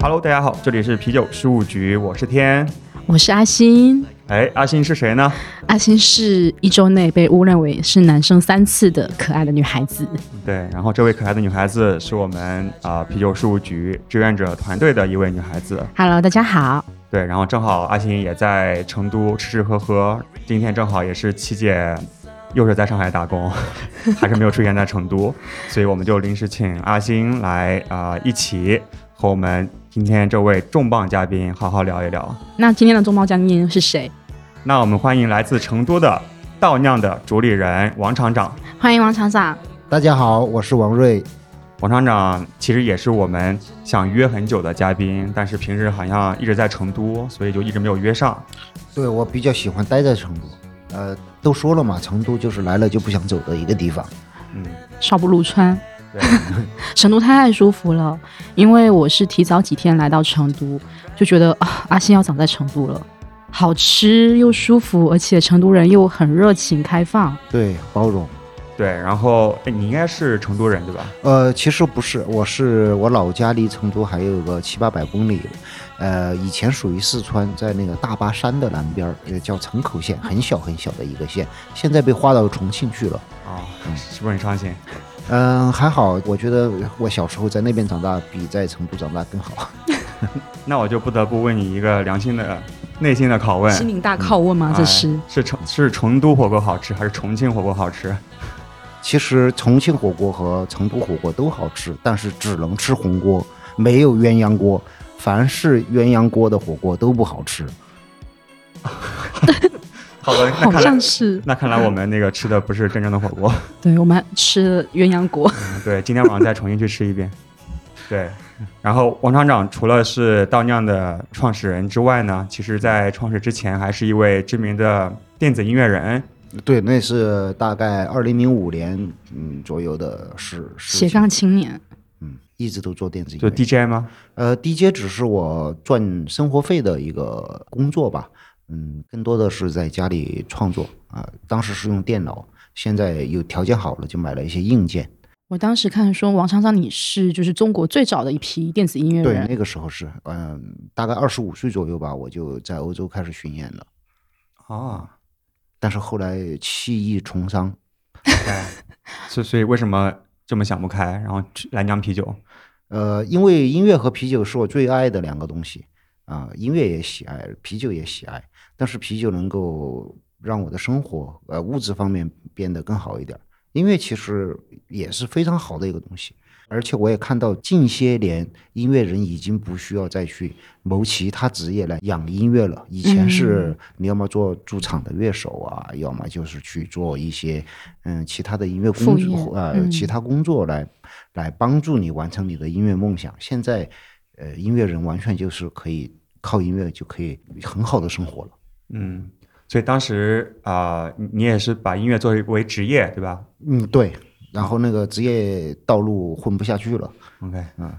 Hello，大家好，这里是啤酒事务局，我是天。我是阿星，哎，阿星是谁呢？阿星是一周内被误认为是男生三次的可爱的女孩子。对，然后这位可爱的女孩子是我们啊、啤酒事务局志愿者团队的一位女孩子。Hello，大家好。对，然后正好阿星也在成都吃吃喝喝，今天正好也是七姐又是在上海打工，还是没有出现在成都，所以我们就临时请阿星来啊、一起和我们今天这位重磅嘉宾好好聊一聊。那今天的重磅嘉宾是谁？那我们欢迎来自成都的倒酿的主理人王厂长。欢迎王厂长。大家好，我是王瑞。王厂长其实也是我们想约很久的嘉宾，但是平时好像一直在成都，所以就一直没有约上。对我比较喜欢待在成都，呃，都说了嘛，成都就是来了就不想走的一个地方。嗯，少不入川，对，成都太舒服了。因为我是提早几天来到成都，就觉得啊，阿信要长在成都了，好吃又舒服，而且成都人又很热情开放。对，包容。对，然后哎，你应该是成都人对吧？呃，其实不是，我是我老家离成都还有个七八百公里，呃，以前属于四川，在那个大巴山的南边叫城口县，很小很小的一个县，现在被划到重庆去了。啊、是不是很伤心？嗯、还好，我觉得我小时候在那边长大，比在成都长大更好。那我就不得不问你一个良心的、内心的拷问：心灵大拷问吗？这是哎是成是成都火锅好吃，还是重庆火锅好吃？其实重庆火锅和成都火锅都好吃，但是只能吃红锅，没有鸳鸯锅。凡是鸳鸯锅的火锅都不好吃。好的，那好像是。那看来我们那个吃的不是真正的火锅。对我们吃了鸳鸯锅。嗯对，今天晚上再重新去吃一遍。对，然后王厂长除了是倒酿的创始人之外呢，其实在创始之前还是一位知名的电子音乐人。对，那是大概二零零五年嗯左右的事。事情斜杠青年，嗯，一直都做电子音就乐。DJ 吗？呃，DJ 只是我赚生活费的一个工作吧。嗯，更多的是在家里创作啊、当时是用电脑，现在有条件好了，就买了一些硬件。我当时看说王厂长你是就是中国最早的一批电子音乐对，人，那个时候是嗯、大概二十五岁左右吧，我就在欧洲开始巡演了。啊，但是后来弃艺从商，所以所以为什么这么想不开，然后去来酿啤酒？呃，因为音乐和啤酒是我最爱的两个东西啊、音乐也喜爱，啤酒也喜爱，但是啤酒能够让我的生活呃物质方面变得更好一点儿。音乐其实也是非常好的一个东西，而且我也看到近些年音乐人已经不需要再去谋其他职业来养音乐了。以前是你要么做驻场的乐手啊，要么就是去做一些嗯其他的音乐工作呃、嗯其他工作来来帮助你完成你的音乐梦想。现在呃音乐人完全就是可以靠音乐就可以很好的生活了。嗯，所以当时啊、你你也是把音乐作为为职业，对吧嗯，对。然后那个职业道路混不下去了，？OK，嗯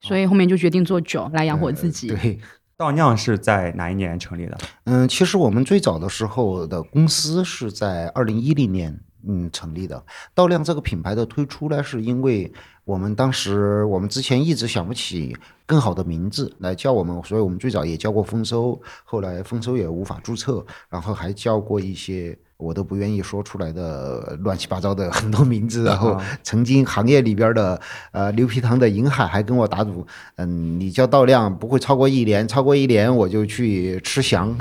所以后面就决定做酒来养活自己。对。道酿是在哪一年成立的？嗯，其实我们最早的时候的公司是在二零一零年嗯成立的。稻亮这个品牌的推出呢，是因为我们当时我们之前一直想不起更好的名字来叫我们，所以我们最早也叫过丰收，后来丰收也无法注册，然后还叫过一些。我都不愿意说出来的乱七八糟的 很多名字，然后啊曾经行业里边的呃牛皮糖的银海还跟我打赌，嗯，你叫到量不会超过一年，超过一年我就去吃翔，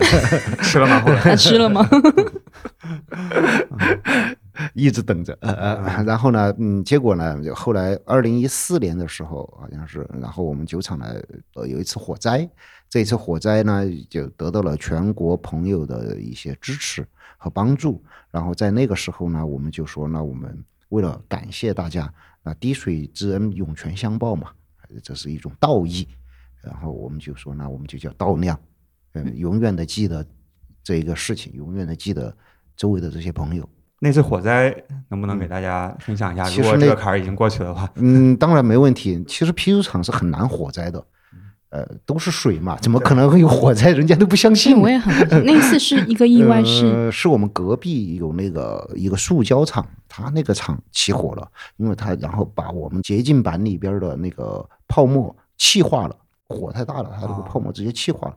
吃了吗？后来他吃了吗？一直等着，呃呃，然后呢，嗯，结果呢，就后来二零一四年的时候，好像是，然后我们酒厂呢，呃，有一次火灾，这一次火灾呢，就得到了全国朋友的一些支持和帮助，然后在那个时候呢，我们就说，那我们为了感谢大家，那滴水之恩涌泉相报嘛，这是一种道义，然后我们就说，那我们就叫道量，嗯，永远的记得这一个事情，永远的记得周围的这些朋友。那次火灾能不能给大家分享一下？如果其实那这个坎儿已经过去的话，嗯，当然没问题。其实啤酒厂是很难火灾的，呃，都是水嘛，怎么可能会有火灾？人家都不相，信。我也很那次是一个意外是，呃，是我们隔壁有那个一个塑胶厂，他那个厂起火了，因为他然后把我们洁净板里边的那个泡沫气化了，火太大了，它那个哦泡沫直接气化了，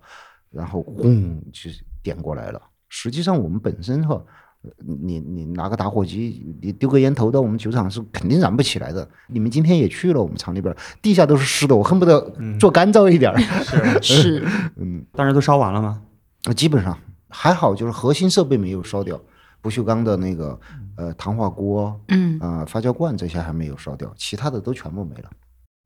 然后轰就点过来了。实际上我们本身哈。呃你你拿个打火机，你丢个烟头到我们酒厂是肯定燃不起来的。你们今天也去了我们厂里边，地下都是湿的，我恨不得做干燥一点儿。是是嗯，当时都烧完了吗？呃，基本上还好，就是核心设备没有烧掉，不锈钢的那个呃糖化锅、嗯，呃发酵罐这些还没有烧掉，其他的都全部没了。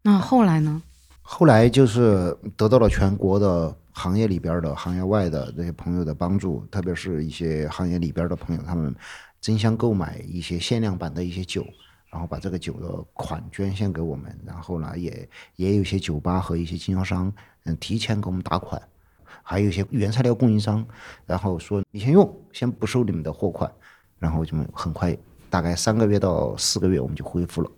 那后来呢？后来就是得到了全国的行业里边的、行业外的这些朋友的帮助，特别是一些行业里边的朋友，他们争相购买一些限量版的一些酒，然后把这个酒的款捐献给我们，然后呢，也也有一些酒吧和一些经销商，嗯，提前给我们打款，还有一些原材料供应商，然后说你先用，先不收你们的货款，然后就很快，大概三个月到四个月我们就恢复了。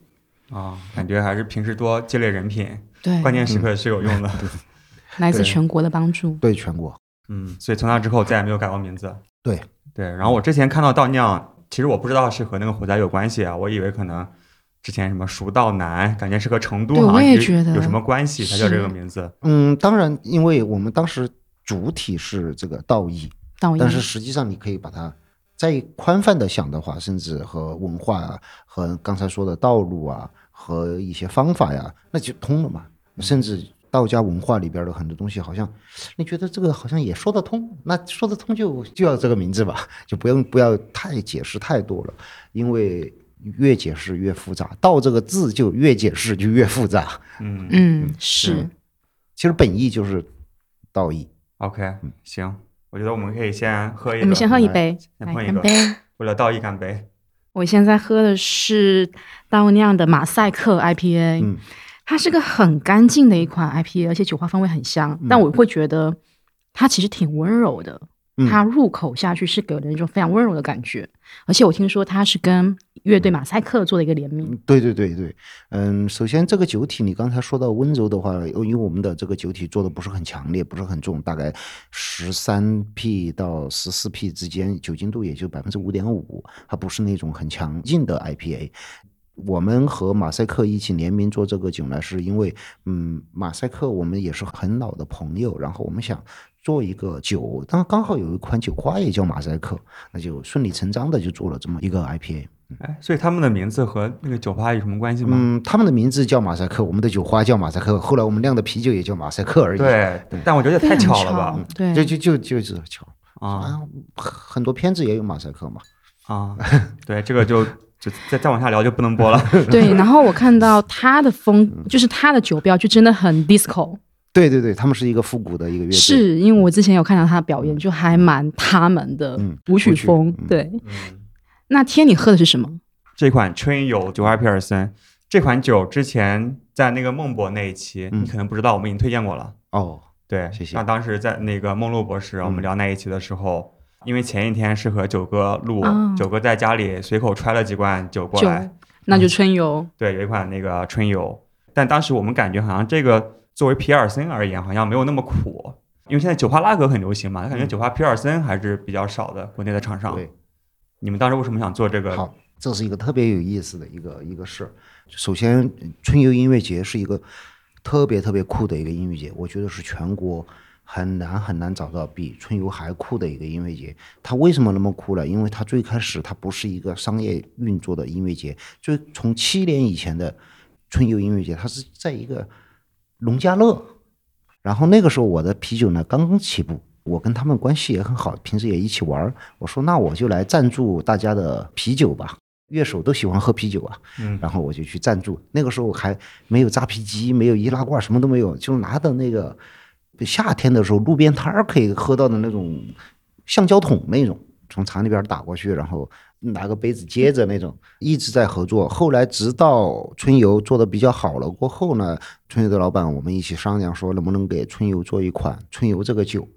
啊，感觉还是平时多积累人品，对，关键时刻是有用的。来自全国的帮助。对全国，嗯，所以从那之后再也没有改过名字。对对，然后我之前看到倒酿，其实我不知道是和那个火灾有关系啊，我以为可能之前什么蜀道难，感觉是和成都我好像是也觉得有什么关系，才叫这个名字。嗯，当然，因为我们当时主体是这个道义，道义但是实际上你可以把它再宽泛的想的话，甚至和文化啊，和刚才说的道路啊，和一些方法呀，那就通了嘛。甚至道家文化里边的很多东西，好像你觉得这个好像也说得通，那说得通就就要这个名字吧，就不用不要太解释太多了，因为越解释越复杂，道这个字就越解释就越复杂。嗯嗯是是其实本意就是道义。，OK，行，我觉得我们可以先喝一个，我们先喝一杯，先碰一个来干杯。为了道义干杯。我现在喝的是倒酿的马赛克 IPA，、嗯它是个很干净的一款 IPA，而且酒花风味很香，但我会觉得它其实挺温柔的。嗯。它入口下去是给人一种非常温柔的感觉，而且我听说它是跟乐队马赛克做的一个联名，对对对对，嗯，首先这个酒体，你刚才说到温柔的话，因为我们的这个酒体做的不是很强烈，不是很重，大概十三 P 到十四 P 之间，酒精度也就百分之五点五，它不是那种很强劲的 IPA。我们和马赛克一起联名做这个酒呢，是因为，嗯，马赛克我们也是很老的朋友，然后我们想做一个酒，当刚好有一款酒花也叫马赛克，那就顺理成章的就做了这么一个 IPA。哎，所以他们的名字和那个酒吧有什么关系吗？嗯，他们的名字叫马赛克，我们的酒花叫马赛克，后来我们酿的啤酒也叫马赛克而已。，对，但我觉得也太巧了吧？对，就就就就是巧啊啊，很多片子也有马赛克嘛。啊，对，这个就就再再往下聊就不能播了。对，然后我看到他的风，就是他的酒标就真的很 disco，对对对，他们是一个复古的一个乐队。是因为我之前有看到他的表演，就还蛮他们的嗯舞曲风。嗯对，嗯，那天你喝的是什么？这款春游九二皮尔森这款酒之前在那个孟博那一期，嗯你可能不知道，我们已经推荐过了。哦，对，谢谢那当时在那个孟露博士，我们嗯聊那一期的时候，因为前一天是和九哥录，哦九哥在家里随口揣了几罐酒过来，，那就春游。对，有一款那个春游，但当时我们感觉好像这个作为皮尔森而言，好像没有那么苦，因为现在酒花拉格很流行嘛，他感觉嗯酒花皮尔森还是比较少的，国内的厂商。对，你们当时为什么想做这个？好，这是一个特别有意思的一个一个事儿。首先，春游音乐节是一个特别特别酷的一个音乐节，我觉得是全国很难很难找到比春游还酷的一个音乐节。它为什么那么酷呢？因为它最开始它不是一个商业运作的音乐节，就从七年以前的春游音乐节，它是在一个农家乐。然后那个时候我的啤酒呢刚刚起步，我跟他们关系也很好，平时也一起玩儿。我说那我就来赞助大家的啤酒吧，乐手都喜欢喝啤酒啊。嗯然后我就去赞助。那个时候还没有扎啤机，没有易拉罐，什么都没有，就拿的那个夏天的时候路边摊儿可以喝到的那种橡胶桶那种，从厂里边打过去，然后拿个杯子接着那种，一直在合作。后来直到春游做的比较好了过后呢，春游的老板我们一起商量说，能不能给春游做一款春游这个酒。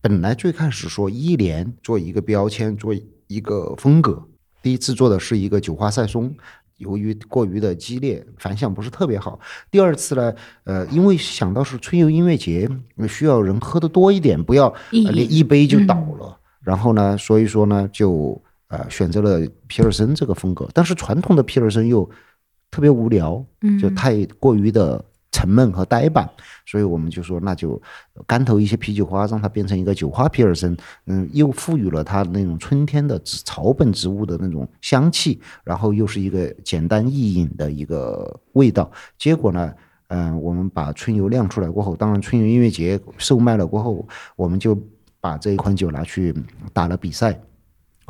本来最开始说一年做一个标签，做一个风格。第一次做的是一个酒花赛松，由于过于的激烈，反响不是特别好。第二次呢，呃，因为想到是春游音乐节，需要人喝的多一点，不要、一杯就倒了。然后呢，所以说呢，就呃选择了皮尔森这个风格，但是传统的皮尔森又特别无聊，嗯。就太过于的沉闷和呆板，所以我们就说那就干投一些啤酒花，让它变成一个酒花皮尔森，嗯，又赋予了它那种春天的植草本植物的那种香气，然后又是一个简单易饮的一个味道。结果呢，嗯、我们把春游亮出来过后，当然春游音乐节售卖了过后，我们就把这一款酒拿去打了比赛。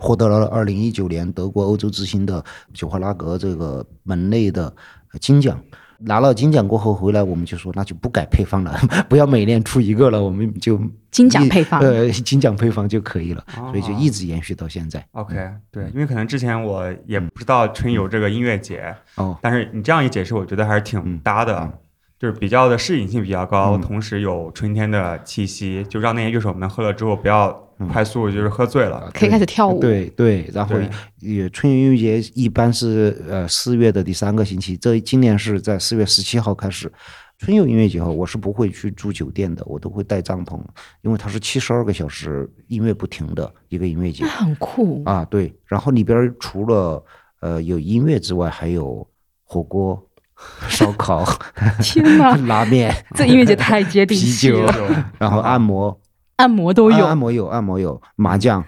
获得了二零一九年德国欧洲之星的酒花拉格这个门类的金奖。拿了金奖过后回来，我们就说那就不改配方了，不要每年出一个了，我们就金奖配方呃，金奖配方就可以了，哦所以就一直延续到现在。OK，对，因为可能之前我也不知道春游这个音乐节，哦，但是你这样一解释，我觉得还是挺搭的，嗯就是比较的适应性比较高，嗯同时有春天的气息，就让那些乐手们喝了之后不要快速就是喝醉了。可以开始跳舞。对对，然后也春游音乐节一般是呃四月的第三个星期，这今年是在四月十七号开始。春游音乐节后，我是不会去住酒店的，我都会带帐篷，因为它是七十二个小时音乐不停的一个音乐节那很酷。啊。对，然后里边儿除了呃有音乐之外，还有火锅、烧烤、天哪，拉面、这音乐节太接地气了啤酒，然后按摩按摩都有按。摩有按摩有麻将，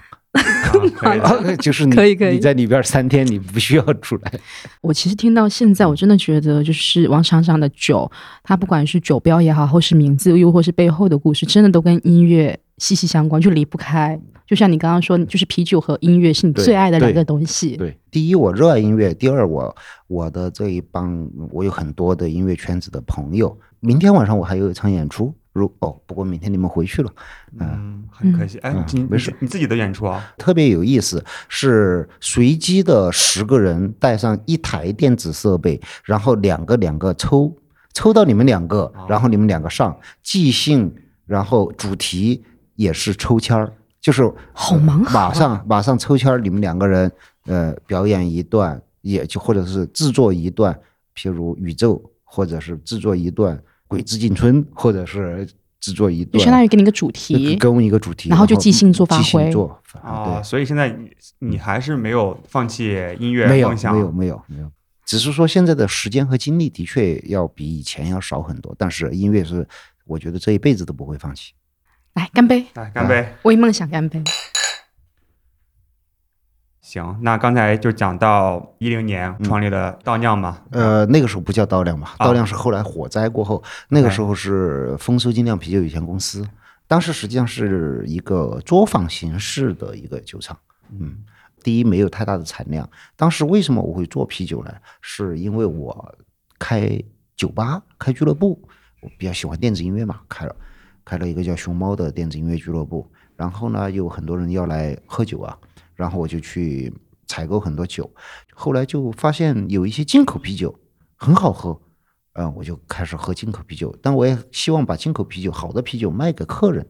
就是你可以可以你在里边三天你不需要出来。我其实听到现在，我真的觉得就是王厂长的酒，他不管是酒标也好，或是名字，又或是背后的故事，真的都跟音乐息息相关，就离不开。就像你刚刚说，就是啤酒和音乐是你最爱的两个东西。对，第一我热爱音乐，第二我我的这一帮我有很多的音乐圈子的朋友。明天晚上我还有一场演出，如哦，不过明天你们回去了。嗯，很可惜。哎没事你自己的演出啊？特别有意思，是随机的十个人带上一台电子设备，然后两个两个抽，抽到你们两个，然后你们两个上即兴，然后主题也是抽签儿，就是好忙好啊马上马上抽签儿，你们两个人呃表演一段，也就或者是制作一段，譬如宇宙，或者是制作一段鬼子进村，或者是制作一就段，相当于给你一个主题，给我们一个主题，然后就即兴做发挥做啊，对。所以现在你你还是没有放弃音乐没有梦想，没有没有没有，只是说现在的时间和精力的确要比以前要少很多，但是音乐是我觉得这一辈子都不会放弃。来干杯，来干杯。为梦想干杯。行，那刚才就讲到一零年创立了倒酿嘛，呃，那个时候不叫倒酿嘛，啊倒酿是后来火灾过后，那个时候是丰收精酿啤酒有限公司，当时实际上是一个作坊形式的一个酒厂。嗯，第一没有太大的产量。当时为什么我会做啤酒呢？是因为我开酒吧、开俱乐部，我比较喜欢电子音乐嘛，开了开了一个叫熊猫的电子音乐俱乐部。然后呢，有很多人要来喝酒啊，然后我就去采购很多酒。后来就发现有一些进口啤酒很好喝，嗯，我就开始喝进口啤酒。但我也希望把进口啤酒好的啤酒卖给客人。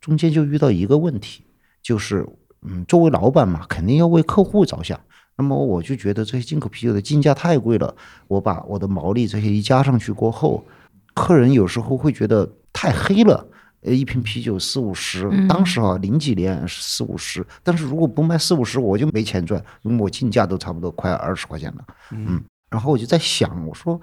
中间就遇到一个问题，就是嗯，作为老板嘛，肯定要为客户着想。那么我就觉得这些进口啤酒的进价太贵了，我把我的毛利这些一加上去过后，客人有时候会觉得太黑了。呃，一瓶啤酒四五十，当时啊零几年是四五十，但是如果不卖四五十，我就没钱赚，因为我进价都差不多快二十块钱了。嗯，然后我就在想，我说，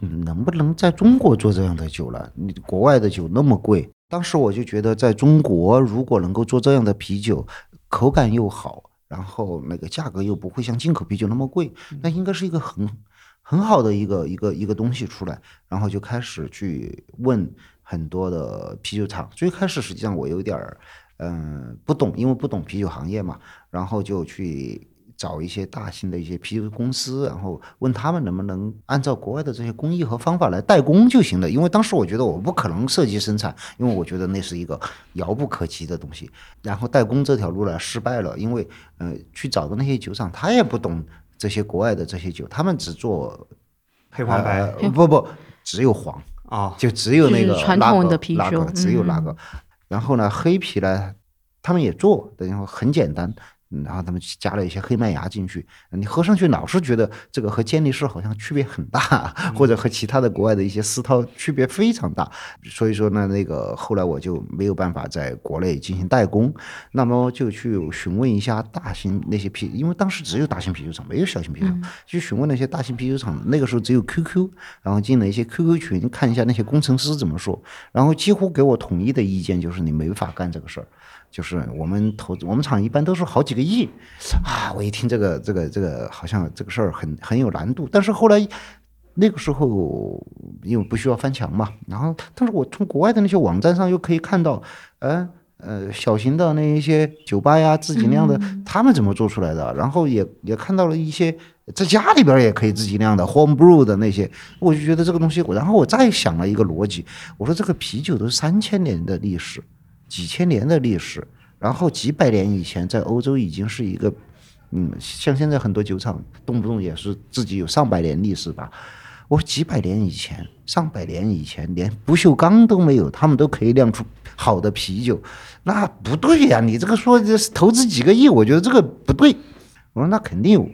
嗯，能不能在中国做这样的酒了？你国外的酒那么贵，当时我就觉得，在中国如果能够做这样的啤酒，口感又好，然后那个价格又不会像进口啤酒那么贵，那应该是一个很很好的一个一个一个东西出来。然后就开始去问很多的啤酒厂。最开始实际上我有点儿嗯、不懂，因为不懂啤酒行业嘛，然后就去。找一些大型的一些啤酒公司，然后问他们能不能按照国外的这些工艺和方法来代工就行了。因为当时我觉得我不可能设计生产，因为我觉得那是一个遥不可及的东西。然后代工这条路呢失败了，因为呃去找的那些酒厂他也不懂这些国外的这些酒，他们只做黑黄白不不只有黄，啊，就只有那个就是传统的啤酒拉格只有拉嗯。格。然后呢，黑皮呢，他们也做，等于说很简单，嗯然后他们加了一些黑麦芽进去，你喝上去老是觉得这个和健力士好像区别很大，或者和其他的国外的一些私涛区别非常大。所以说呢，那个后来我就没有办法在国内进行代工，那么就去询问一下大型那些啤，因为当时只有大型啤酒厂，没有小型啤酒厂，去询问那些大型啤酒厂。那个时候只有 QQ，然后进了一些 QQ 群，看一下那些工程师怎么说，然后几乎给我统一的意见就是你没法干这个事儿。就是我们投资，我们厂一般都是好几个亿，啊！我一听这个这个这个，好像这个事儿很很有难度。但是后来那个时候，因为不需要翻墙嘛，然后但是我从国外的那些网站上又可以看到，呃呃，小型的那一些酒吧呀，自己酿的，他们怎么做出来的？然后也也看到了一些在家里边也可以自己酿的 home brew 的那些，我就觉得这个东西，然后我再想了一个逻辑，我说这个啤酒都是三千年的历史。几千年的历史，然后几百年以前，在欧洲已经是一个，嗯，像现在很多酒厂动不动也是自己有上百年历史吧。我几百年以前，上百年以前，连不锈钢都没有，他们都可以酿出好的啤酒，那不对呀！你这个说投资几个亿，我觉得这个不对。我说那肯定有。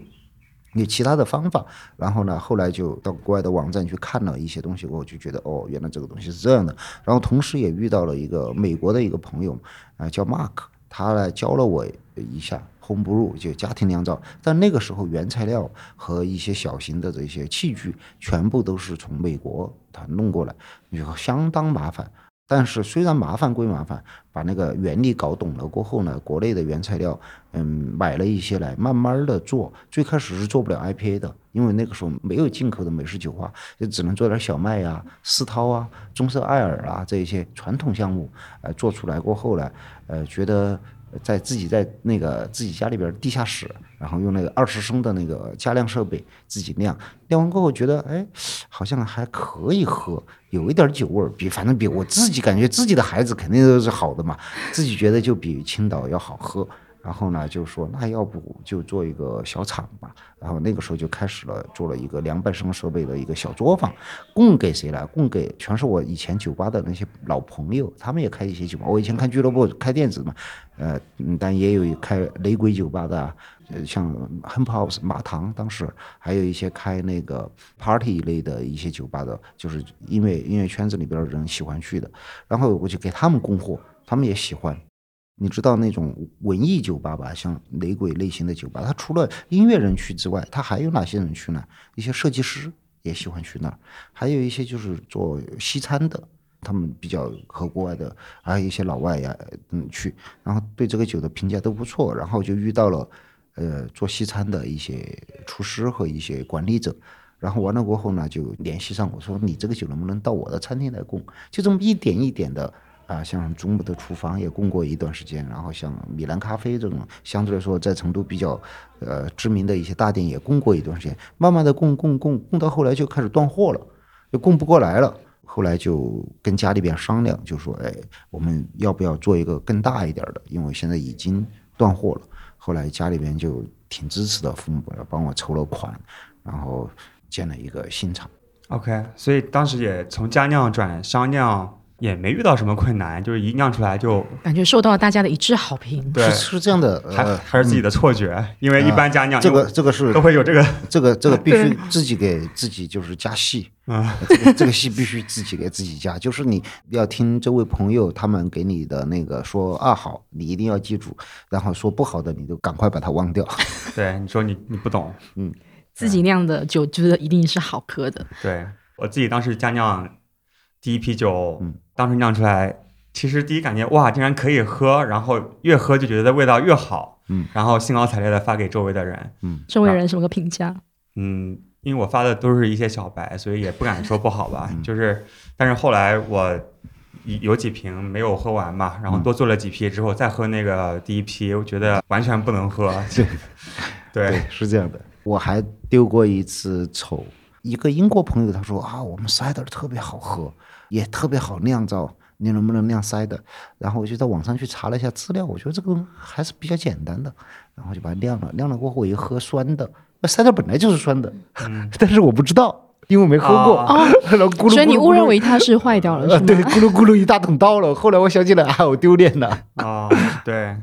有其他的方法，然后呢，后来就到国外的网站去看了一些东西，我就觉得哦，原来这个东西是这样的。然后同时也遇到了一个美国的一个朋友，啊，叫 Mark，他来教了我一下 home brew，就家庭酿造。但那个时候原材料和一些小型的这些器具全部都是从美国他弄过来，就相当麻烦。但是虽然麻烦归麻烦，把那个原理搞懂了过后呢，国内的原材料，嗯，买了一些来，慢慢的做。最开始是做不了 IPA 的，因为那个时候没有进口的美式酒花，就只能做点小麦啊、丝涛啊、棕色艾尔啊这一些传统项目。呃，做出来过后呢，呃，觉得。在自己在那个自己家里边地下室，然后用那个二十升的那个加量设备自己酿，酿完过后觉得哎，好像还可以喝，有一点酒味儿，比反正比我自己感觉自己的孩子肯定都是好的嘛，自己觉得就比青岛要好喝。然后呢，就说那要不就做一个小厂吧。然后那个时候就开始了，做了一个两百升设备的一个小作坊，供给谁呢？供给全是我以前酒吧的那些老朋友，他们也开一些酒吧。我以前看俱乐部开店子嘛，呃，但也有开雷鬼酒吧的，呃，像 Hemp House 马唐，当时还有一些开那个 party 类的一些酒吧的，就是音乐音乐圈子里边的人喜欢去的。然后我就给他们供货，他们也喜欢。你知道那种文艺酒吧吧，像雷鬼类型的酒吧，它除了音乐人去之外，它还有哪些人去呢？一些设计师也喜欢去那儿，还有一些就是做西餐的，他们比较和国外的，还有一些老外呀，嗯，去，然后对这个酒的评价都不错，然后就遇到了，呃，做西餐的一些厨师和一些管理者，然后完了过后呢，就联系上我说，你这个酒能不能到我的餐厅来供？就这么一点一点的。啊，像中部的厨房也供过一段时间，然后像米兰咖啡这种相对来说在成都比较呃知名的一些大店也供过一段时间，慢慢的供供供供到后来就开始断货了，就供不过来了。后来就跟家里边商量，就说哎，我们要不要做一个更大一点的？因为现在已经断货了。后来家里边就挺支持的，父母帮我筹了款，然后建了一个新厂。OK，所以当时也从家酿转商酿。也没遇到什么困难，就是一酿出来就感觉受到了大家的一致好评。对，是这样的，还还是自己的错觉，因为一般家酿这个这个是都会有这个这个这个 必须自己给自己就是加戏啊，这个这个戏必须自己给自己加，就是你要听这位朋友他们给你的那个说啊好，你一定要记住，然后说不好的你就赶快把它忘掉。对，你说你你不懂，嗯，自己酿的酒觉得一定是好喝的。对我自己当时家酿第一批酒，嗯。当时酿出来，其实第一感觉哇，竟然可以喝，然后越喝就觉得味道越好，嗯，然后兴高采烈的发给周围的人，嗯，周围人什么个评价？嗯，因为我发的都是一些小白，所以也不敢说不好吧，就是，但是后来我有几瓶没有喝完嘛，然后多做了几批之后再喝那个第一批，我觉得完全不能喝，对，对，是这样的。我还丢过一次丑，一个英国朋友他说啊，我们 cider 特别好喝。也特别好酿造，你能不能酿塞的？然后我就在网上去查了一下资料，我觉得这个还是比较简单的，然后就把它酿了。酿了过后我一喝酸的，那塞的本来就是酸的，但是我不知道，因为我没喝过。哦，所以你误认为它是坏掉了，是吗？对，咕噜咕噜一大桶倒了。后来我想起来，啊，我丢脸了。啊，对，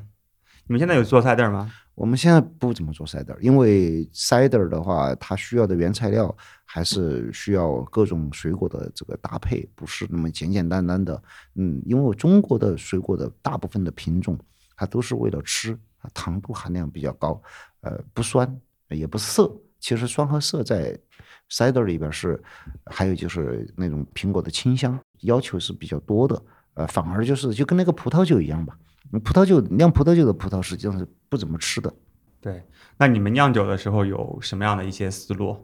你们现在有做塞的吗？我们现在不怎么做 cider，因为 cider 的话，它需要的原材料还是需要各种水果的这个搭配，不是那么简简单单的。嗯，因为中国的水果的大部分的品种，它都是为了吃，糖度含量比较高，呃，不酸也不涩。其实酸和涩在 cider 里边是，还有就是那种苹果的清香，要求是比较多的。呃，反而就是就跟那个葡萄酒一样吧。葡萄酒酿葡萄酒的葡萄实际上是不怎么吃的。对，那你们酿酒的时候有什么样的一些思路？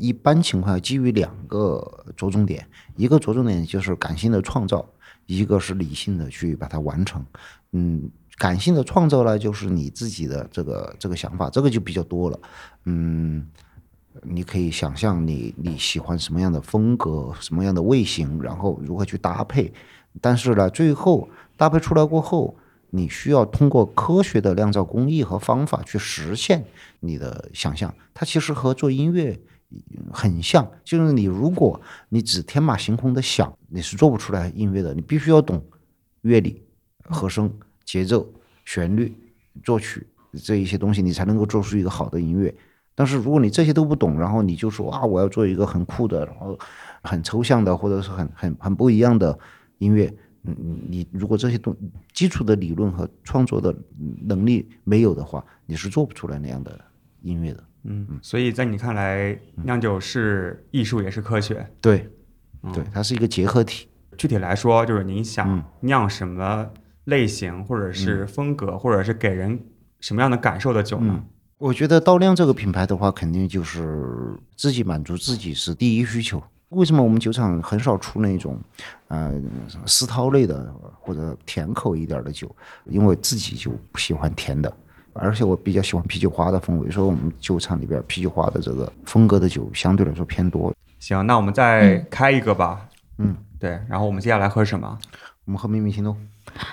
一般情况下，基于两个着重点，一个着重点就是感性的创造，一个是理性的去把它完成。嗯，感性的创造呢，就是你自己的这个这个想法，这个就比较多了。嗯，你可以想象你你喜欢什么样的风格，什么样的味型，然后如何去搭配。但是呢，最后搭配出来过后。你需要通过科学的酿造工艺和方法去实现你的想象，它其实和做音乐很像。就是你如果你只天马行空的想，你是做不出来音乐的。你必须要懂乐理、和声、节奏、旋律、作曲这一些东西，你才能够做出一个好的音乐。但是如果你这些都不懂，然后你就说啊，我要做一个很酷的，然后很抽象的，或者是很很很不一样的音乐。嗯，你如果这些东基础的理论和创作的能力没有的话，你是做不出来那样的音乐的。嗯，所以在你看来，酿酒是艺术也是科学？对，对，它是一个结合体。具体来说，就是你想酿什么类型，或者是风格，或者是给人什么样的感受的酒呢？我觉得道酿这个品牌的话，肯定就是自己满足自己是第一需求。为什么我们酒厂很少出那种，呃，思涛类的或者甜口一点的酒？因为自己就不喜欢甜的，而且我比较喜欢啤酒花的风味，所以我们酒厂里边啤酒花的这个风格的酒相对来说偏多。行，那我们再开一个吧。嗯，对。然后我们接下来喝什么？我们喝秘密行动。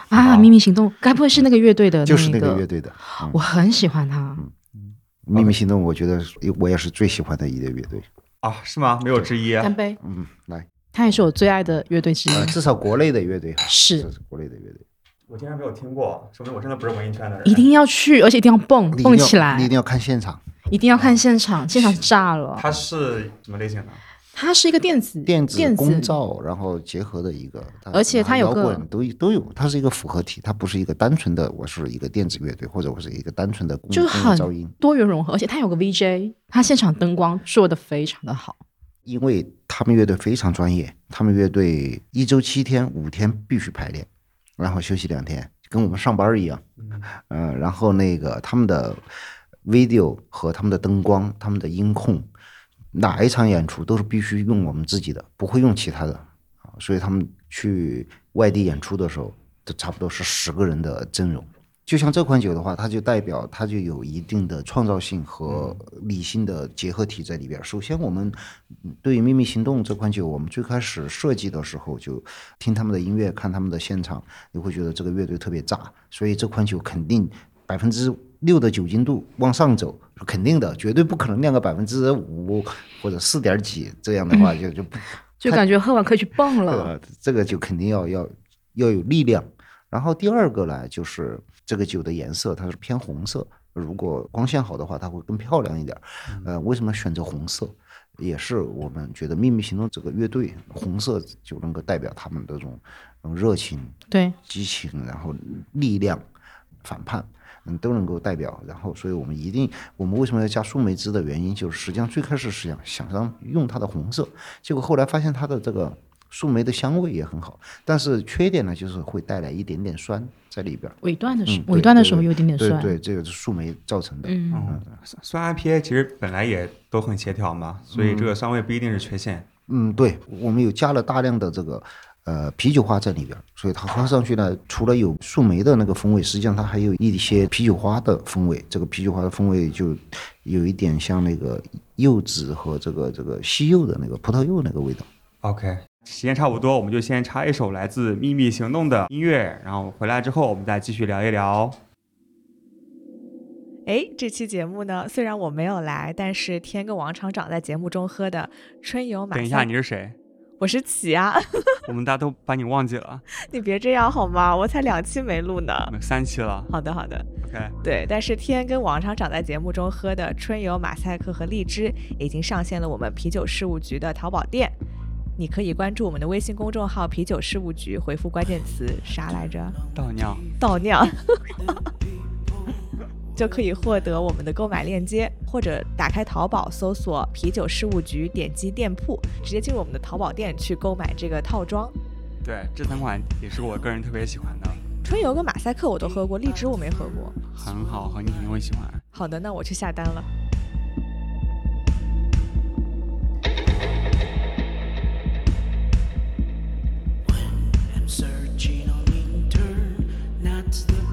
啊，秘密行动，该不会是那个乐队的？就是那个乐队的。我很喜欢他。嗯，秘密行动，我觉得我也是最喜欢的一个乐队。啊，是吗？没有之一。干杯。嗯，来。他也是我最爱的乐队之一。至少国内的乐队是。是国内的乐队。我竟然没有听过，说明我真的不是文艺圈的人。一定要去，而且一定要蹦蹦起来。你一定要看现场。一定要看现场，现场炸了。它是什么类型的？它是一个电子电子公造，然后结合的一个，而且它有个都都有，它是一个复合体，它不是一个单纯的我是一个电子乐队，或者我是一个单纯的就是很多元融合，而且它有个 VJ，它现场灯光做的非常的好。因为他们乐队非常专业，他们乐队一周七天五天必须排练，然后休息两天，跟我们上班一样。嗯，然后那个他们的 video 和他们的灯光、他们的音控。哪一场演出都是必须用我们自己的，不会用其他的啊。所以他们去外地演出的时候，都差不多是十个人的阵容。就像这款酒的话，它就代表它就有一定的创造性和理性的结合体在里边。首先，我们对于《秘密行动》这款酒，我们最开始设计的时候就听他们的音乐，看他们的现场，你会觉得这个乐队特别炸。所以这款酒肯定百分之。六的酒精度往上走肯定的，绝对不可能酿个百分之五或者四点几，这样的话 就就不就感觉喝完可以去蹦了。这个就肯定要要要有力量。然后第二个呢，就是这个酒的颜色它是偏红色，如果光线好的话，它会更漂亮一点。呃，为什么选择红色？也是我们觉得秘密行动这个乐队红色就能够代表他们这种热情、对激情，然后力量、反叛。嗯，都能够代表，然后，所以我们一定，我们为什么要加树莓汁的原因，就是实际上最开始是想想让用它的红色，结果后来发现它的这个树莓的香味也很好，但是缺点呢，就是会带来一点点酸在里边。尾段的时候，尾段的时候有点点酸。对，这个是树莓造成的。嗯，酸 IPA 其实本来也都很协调嘛，所以这个酸味不一定是缺陷。嗯，对，我们有加了大量的这个。呃，啤酒花在里边，所以它喝上去呢，除了有树莓的那个风味，实际上它还有一些啤酒花的风味。这个啤酒花的风味就有一点像那个柚子和这个这个西柚的那个葡萄柚那个味道。OK，时间差不多，我们就先插一首来自《秘密行动》的音乐，然后回来之后我们再继续聊一聊。哎，这期节目呢，虽然我没有来，但是天跟王厂长在节目中喝的春游马。等一下，你是谁？我是启啊，我们大家都把你忘记了，你别这样好吗？我才两期没录呢。三期了。好的，好的。OK，对，但是天跟王厂长在节目中喝的春游、马赛克和荔枝已经上线了我们啤酒事务局的淘宝店，你可以关注我们的微信公众号“啤酒事务局”，回复关键词啥来着？倒尿。倒尿。就可以获得我们的购买链接，或者打开淘宝搜索“啤酒事务局”，点击店铺，直接进入我们的淘宝店去购买这个套装。对，这三款也是我个人特别喜欢的，春游跟马赛克我都喝过，荔枝我没喝过。很好喝，你肯定会喜欢。好的，那我去下单了。It's the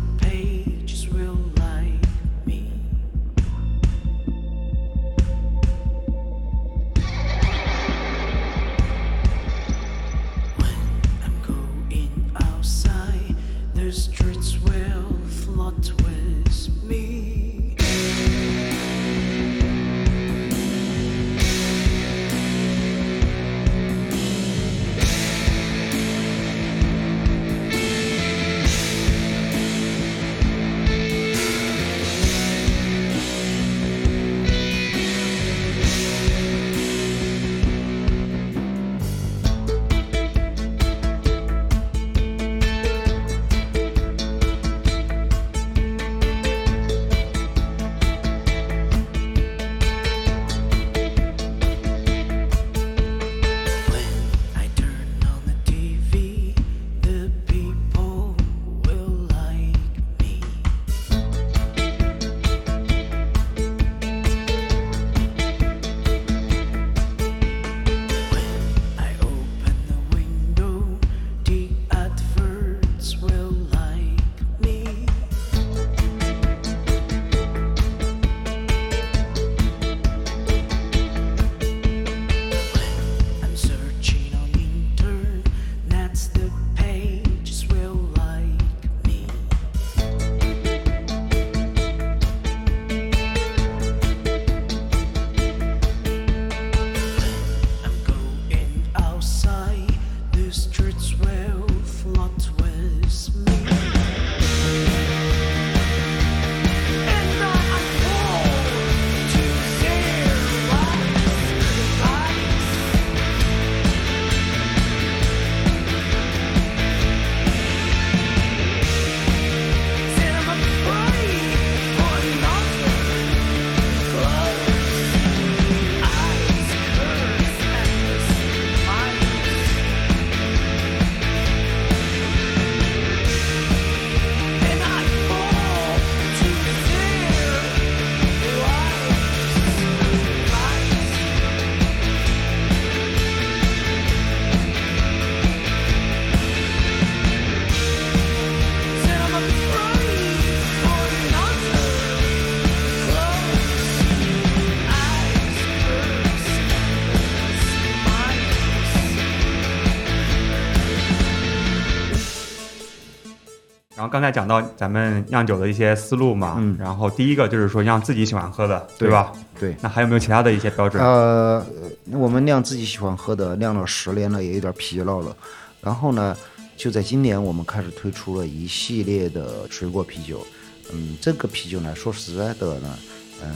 刚才讲到咱们酿酒的一些思路嘛，嗯然后第一个就是说酿自己喜欢喝的，对吧？对，那还有没有其他的一些标准？呃，我们酿自己喜欢喝的，酿了十年了，也有点疲劳了。然后呢，就在今年，我们开始推出了一系列的水果啤酒。嗯，这个啤酒呢，说实在的呢，嗯，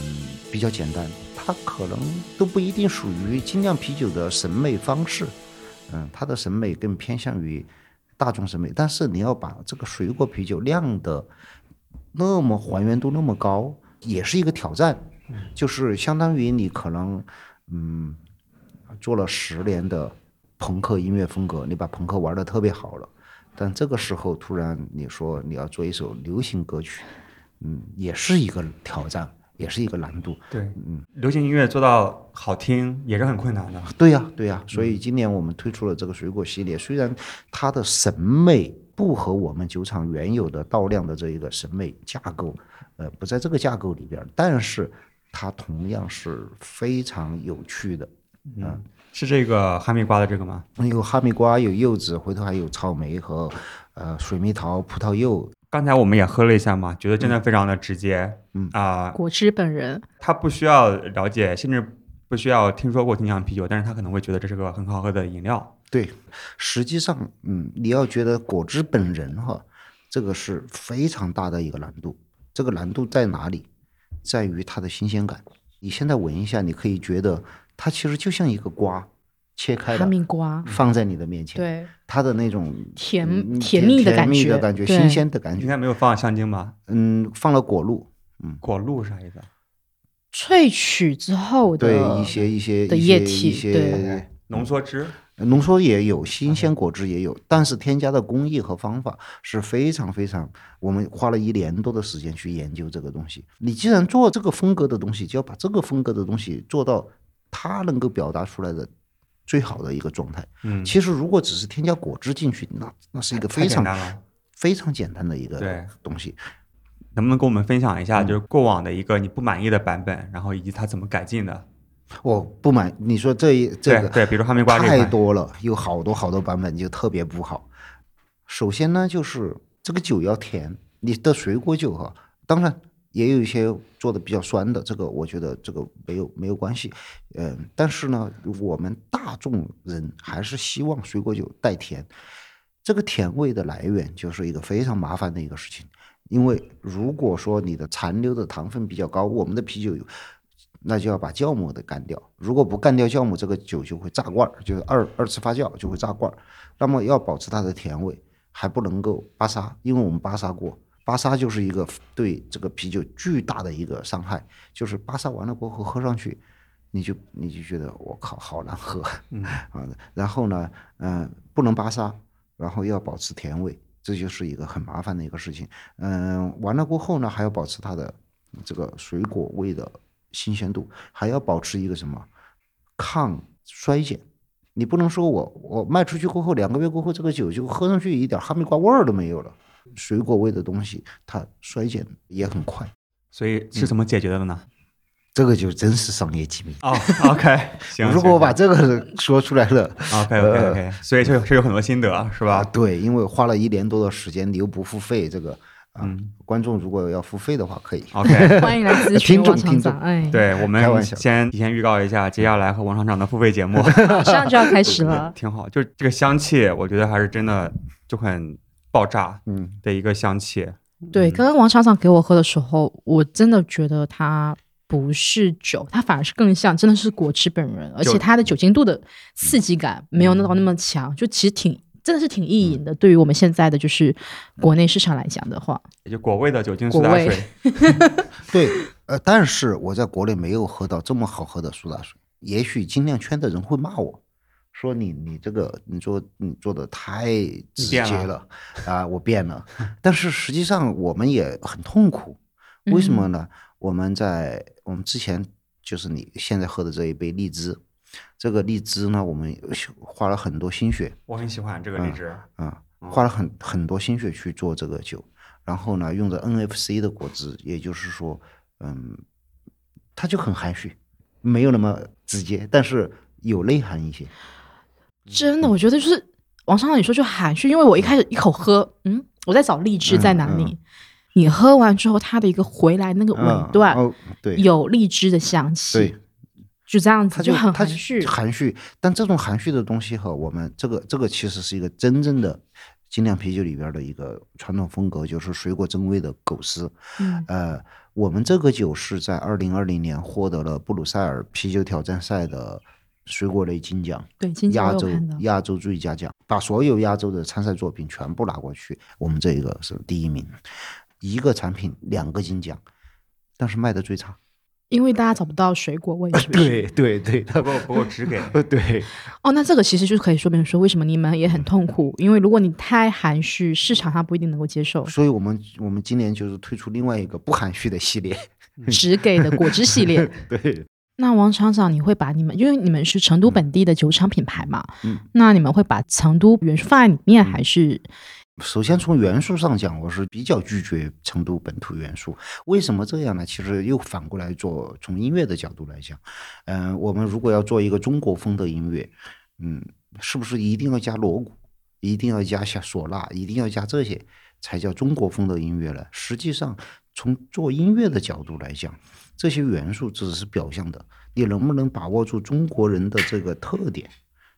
比较简单，它可能都不一定属于精酿啤酒的审美方式。嗯，它的审美更偏向于大众审美，但是你要把这个水果啤酒酿的那么还原度那么高，也是一个挑战。就是相当于你可能，嗯，做了十年的朋克音乐风格，你把朋克玩的特别好了，但这个时候突然你说你要做一首流行歌曲，嗯，也是一个挑战，也是一个难度。对，嗯，流行音乐做到好听也是很困难的。对呀、对呀、所以今年我们推出了这个水果系列，虽然它的审美不和我们酒厂原有的倒量的这一个审美架构，呃，不在这个架构里边儿，但是它同样是非常有趣的。嗯，是这个哈密瓜的这个吗？有哈密瓜，有柚子，回头还有草莓和呃水蜜桃、葡萄柚。刚才我们也喝了一下嘛，觉得真的非常的直接。嗯啊、果汁本人，他不需要了解，甚至不需要听说过精酿啤酒，但是他可能会觉得这是个很好喝的饮料。对，实际上，嗯，你要觉得果汁本人哈，这个是非常大的一个难度。这个难度在哪里？在于它的新鲜感。你现在闻一下，你可以觉得它其实就像一个瓜，切开哈了密瓜，放在你的面前，对，它的那种甜嗯甜蜜的感觉蜜的感觉，新鲜的感觉应。该没有放香精吧？嗯，放了果露，嗯果露啥意思？萃取之后的对一些一些一些的液体一些对浓缩汁。浓缩也有，新鲜果汁也有，但是添加的工艺和方法是非常非常，我们花了一年多的时间去研究这个东西。你既然做这个风格的东西，就要把这个风格的东西做到它能够表达出来的最好的一个状态。嗯，其实如果只是添加果汁进去，那那是一个非常。非常简单的一个东西。能不能跟我们分享一嗯下，就是过往的一个你不满意的版本，然后以及它怎么改进的？我不满，你说这一这个对对，比如哈密瓜太，多了，有好多好多版本就特别不好。首先呢，就是这个酒要甜，你的水果酒哈，当然也有一些做的比较酸的，这个我觉得这个没有没有关系，嗯，但是呢，我们大众人还是希望水果酒带甜，这个甜味的来源就是一个非常麻烦的一个事情，因为如果说你的残留的糖分比较高，我们的啤酒有。那就要把酵母的干掉。如果不干掉酵母，这个酒就会炸罐，就是二二次发酵就会炸罐。那么要保持它的甜味，还不能够巴沙，因为我们巴沙过，巴沙就是一个对这个啤酒巨大的一个伤害，就是巴沙完了过后喝上去，你就你就觉得我靠好难喝，嗯 啊，然后呢，嗯、不能巴沙，然后要保持甜味，这就是一个很麻烦的一个事情。嗯、完了过后呢，还要保持它的这个水果味的新鲜度，还要保持一个什么抗衰减。你不能说我我卖出去过后两个月过后，这个酒就喝上去一点哈密瓜味儿都没有了，水果味的东西它衰减也很快，所以是怎么解决的呢？这个就真是商业机密。哦，OK，行。如果我把这个说出来了，OK OK OK，所以就有是有很多心得是啊，吧？对，因为花了一年多的时间，你又不付费，这个啊，嗯观众如果要付费的话，可以。OK，欢迎来咨询听众王厂听众长。哎，，对我们先提前预告一下，接下来和王厂长的付费节目马 上就要开始了。挺好，就是这个香气，我觉得还是真的就很爆炸嗯，的一个香气。对，刚刚王厂长给我喝的时候，我真的觉得它不是酒，它反而是更像真的是果汁本人，而且它的酒精度的刺激感没有那到那么强，就其实挺真的是挺意淫的。对于我们现在的就是国内市场来讲的话，也就果味的酒精苏打味水，对，呃，但是我在国内没有喝到这么好喝的苏打水。也许精酿圈的人会骂我，说你你这个你做你做的太直接了 啊，我变了。但是实际上我们也很痛苦，为什么呢？我们在我们之前就是你现在喝的这一杯荔枝，这个荔枝呢，我们花了很多心血，我很喜欢这个荔枝。啊，花了很很多心血去做这个酒，然后呢，用着 NFC 的果汁，也就是说，嗯，它就很含蓄，没有那么直接，但是有内涵一些。真的我觉得就是王厂长你说就含蓄，因为我一开始一口喝，嗯，我在找荔枝在哪里。嗯你喝完之后，它的一个回来那个尾嗯段、哦，对，有荔枝的香气，对，就这样子，它就它很含蓄。含蓄，但这种含蓄的东西和我们这个这个其实是一个真正的精酿啤酒里边的一个传统风格，就是水果真味的狗丝。嗯呃，我们这个酒是在二零二零年获得了布鲁塞尔啤酒挑战赛的水果类金奖，对，今天亚洲。亚洲最佳奖，把所有亚洲的参赛作品全部拿过去，我们这一个是第一名，一个产品两个金奖，但是卖的最差。因为大家找不到水果味，是不是？对 对对，不够不够直给，呃 对，哦，那这个其实就可以说明说，为什么你们也很痛苦，因为如果你太含蓄，市场上不一定能够接受。所以我们我们今年就是推出另外一个不含蓄的系列。只给的果汁系列。对，那王厂长，你会把你们，因为你们是成都本地的酒厂品牌嘛，嗯，那你们会把成都元素放在里面，还是首先从元素上讲，我是比较拒绝成都本土元素。为什么这样呢？其实又反过来做，从音乐的角度来讲，嗯、我们如果要做一个中国风的音乐，嗯，是不是一定要加锣鼓，一定要加下唢呐，一定要加这些才叫中国风的音乐呢？实际上，从做音乐的角度来讲，这些元素只是表象的，你能不能把握住中国人的这个特点？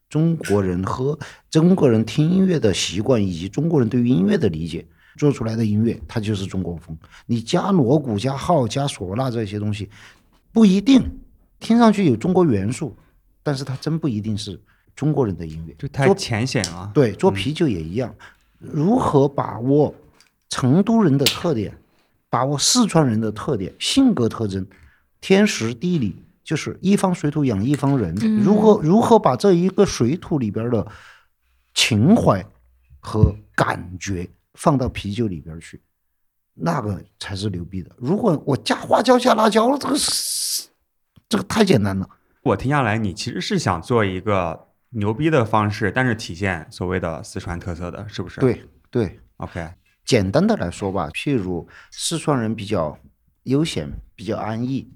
中国人喝中国人听音乐的习惯，以及中国人对于音乐的理解做出来的音乐，它就是中国风。你加锣鼓、加号、加唢呐这些东西，不一定听上去有中国元素，但是它真不一定是中国人的音乐。就太做浅显了。对，做啤酒也一样，如何把握成都人的特点，把握四川人的特点、性格特征、天时地利，就是一方水土养一方人。如何如何把这一个水土里边的情怀和感觉放到啤酒里边去，那个才是牛逼的。如果我加花椒加辣椒，这个是这个太简单了。我听下来，你其实是想做一个牛逼的方式，但是体现所谓的四川特色的，是不是？对对，，OK，简单的来说吧，譬如四川人比较悠闲，比较安逸，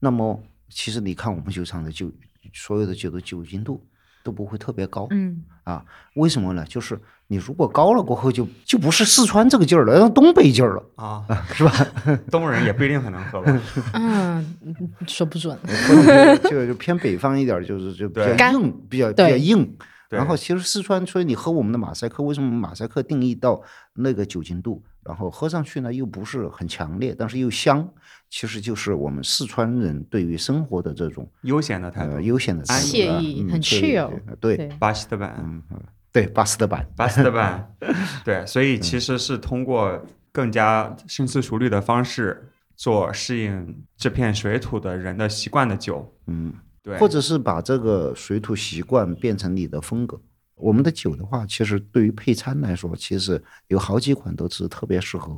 那么其实你看我们酒厂的酒，所有的酒的酒精度都不会特别高，嗯，啊，为什么呢？就是你如果高了过后就，就不是四川这个劲儿了，要东北劲儿了，啊，是吧？东北人也不一定很能喝吧？嗯，说不准。就偏北方一点，就是就比对较硬，比较比较硬。对。然后其实四川，所以你喝我们的马赛克，为什么马赛克定义到那个酒精度，然后喝上去呢又不是很强烈，但是又香，其实就是我们四川人对于生活的这种悠闲的态度呃，悠闲的态度惬啊意很 chill 对对。巴西的版，嗯嗯对巴斯德版，巴西的版，对，所以其实是通过更加深思熟虑的方式做适应这片水土的人的习惯的酒，嗯，对，或者是把这个水土习惯变成你的风格。我们的酒的话，其实对于配餐来说，其实有好几款都是特别适合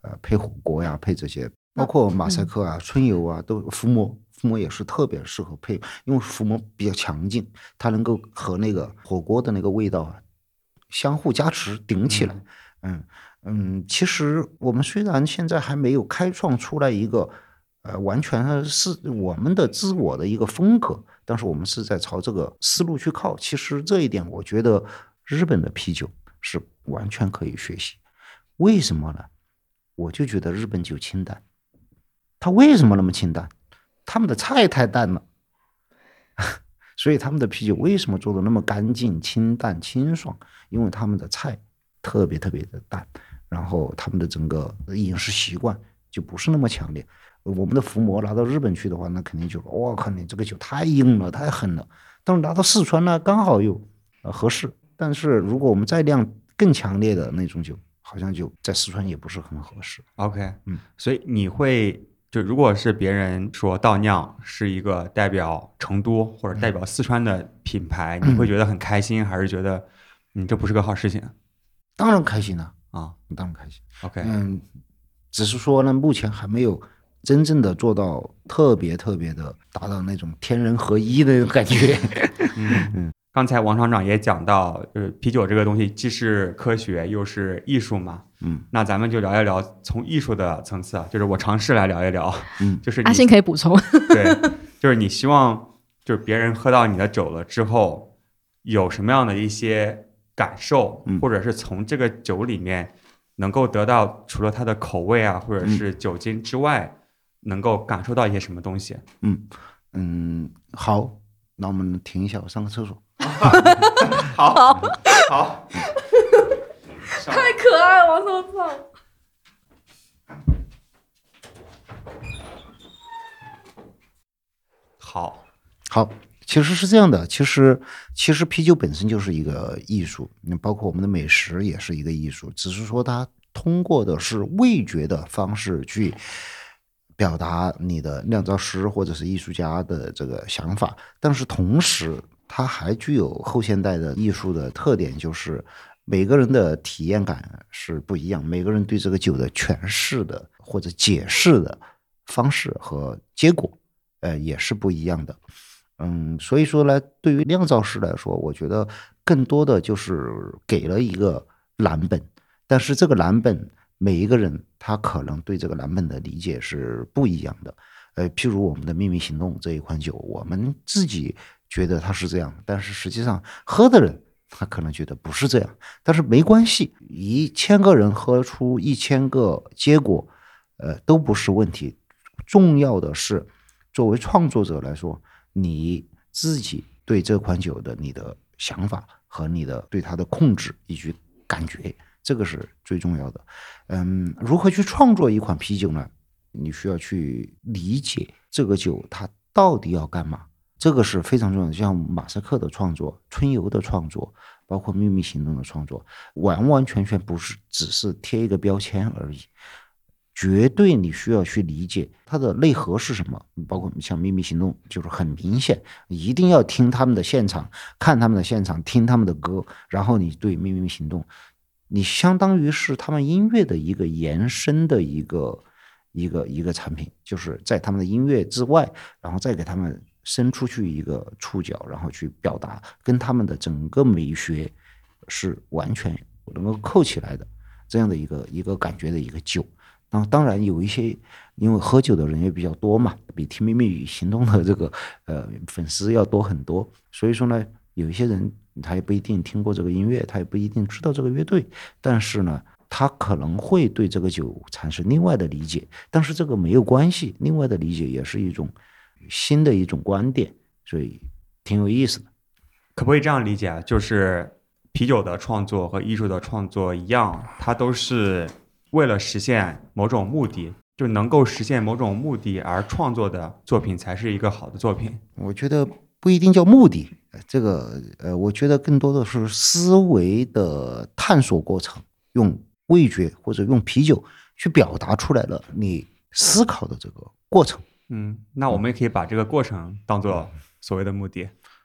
呃配火锅呀，配这些，包括马赛克啊、春游啊，都伏魔。伏魔也是特别适合配，因为伏魔比较强劲，它能够和那个火锅的那个味道啊相互加持顶起来。嗯嗯，其实我们虽然现在还没有开创出来一个呃完全是我们的自我的一个风格，但是我们是在朝这个思路去靠。其实这一点，我觉得日本的啤酒是完全可以学习。为什么呢？我就觉得日本酒清淡，它为什么那么清淡？他们的菜太淡了，所以他们的啤酒为什么做的那么干净、清淡、清爽？因为他们的菜特别特别的淡，然后他们的整个饮食习惯就不是那么强烈。我们的伏魔拿到日本去的话，那肯定就我靠，你这个酒太硬了，太狠了。但是拿到四川呢，刚好又呃合适。但是如果我们再酿更强烈的那种酒，好像就在四川也不是很合适。OK，嗯，所以你会就如果是别人说倒酿是一个代表成都或者代表四川的品牌，你会觉得很开心，还是觉得嗯这不是个好事情当然开心了，啊当然开心。？OK，嗯，只是说呢，目前还没有真正的做到特别特别的达到那种天人合一的那种感觉。嗯，刚才王厂长也讲到，就是啤酒这个东西既是科学又是艺术嘛。嗯，那咱们就聊一聊从艺术的层次啊，就是我尝试来聊一聊，嗯，就是阿你信可以补充。对，就是你希望就是别人喝到你的酒了之后，有什么样的一些感受，嗯或者是从这个酒里面能够得到除了它的口味啊，或者是酒精之外，能够感受到一些什么东西？嗯嗯，好，那我们停一下，我上个厕所。好，好，太可爱了，我操！好，好，其实是这样的，其实其实啤酒本身就是一个艺术，你包括我们的美食也是一个艺术，只是说它通过的是味觉的方式去表达你的酿造师或者是艺术家的这个想法，但是同时它还具有后现代的艺术的特点，就是每个人的体验感是不一样，每个人对这个酒的诠释的或者解释的方式和结果，呃，也是不一样的。嗯，所以说呢，对于酿造师来说，我觉得更多的就是给了一个蓝本，但是这个蓝本每一个人他可能对这个蓝本的理解是不一样的。呃，譬如我们的秘密行动这一款酒，我们自己觉得它是这样，但是实际上喝的人他可能觉得不是这样，但是没关系，一千个人喝出一千个结果，呃，都不是问题。重要的是，作为创作者来说，你自己对这款酒的你的想法和你的对它的控制以及感觉，这个是最重要的。嗯，如何去创作一款啤酒呢？你需要去理解这个酒它到底要干嘛，这个是非常重要的。像马赛克的创作、春游的创作，包括秘密行动的创作，完完全全不是只是贴一个标签而已。绝对你需要去理解它的内核是什么，包括像秘密行动，就是很明显，一定要听他们的现场，看他们的现场，听他们的歌，然后你对秘密行动，你相当于是他们音乐的一个延伸的一个一个一个产品，就是在他们的音乐之外，然后再给他们伸出去一个触角，然后去表达，跟他们的整个美学是完全能够扣起来的这样的一个一个感觉的一个酒。然后当然有一些，因为喝酒的人也比较多嘛，比听秘密与行动的这个呃粉丝要多很多，所以说呢，有一些人他也不一定听过这个音乐，他也不一定知道这个乐队，但是呢，他可能会对这个酒产生另外的理解，但是这个没有关系，另外的理解也是一种新的一种观点，所以挺有意思的。可不可以这样理解啊？就是啤酒的创作和艺术的创作一样，它都是为了实现某种目的，就能够实现某种目的而创作的作品才是一个好的作品。我觉得不一定叫目的，呃这个呃，我觉得更多的是思维的探索过程，用味觉或者用啤酒去表达出来了你思考的这个过程嗯，那我们也可以把这个过程当做所谓的目的，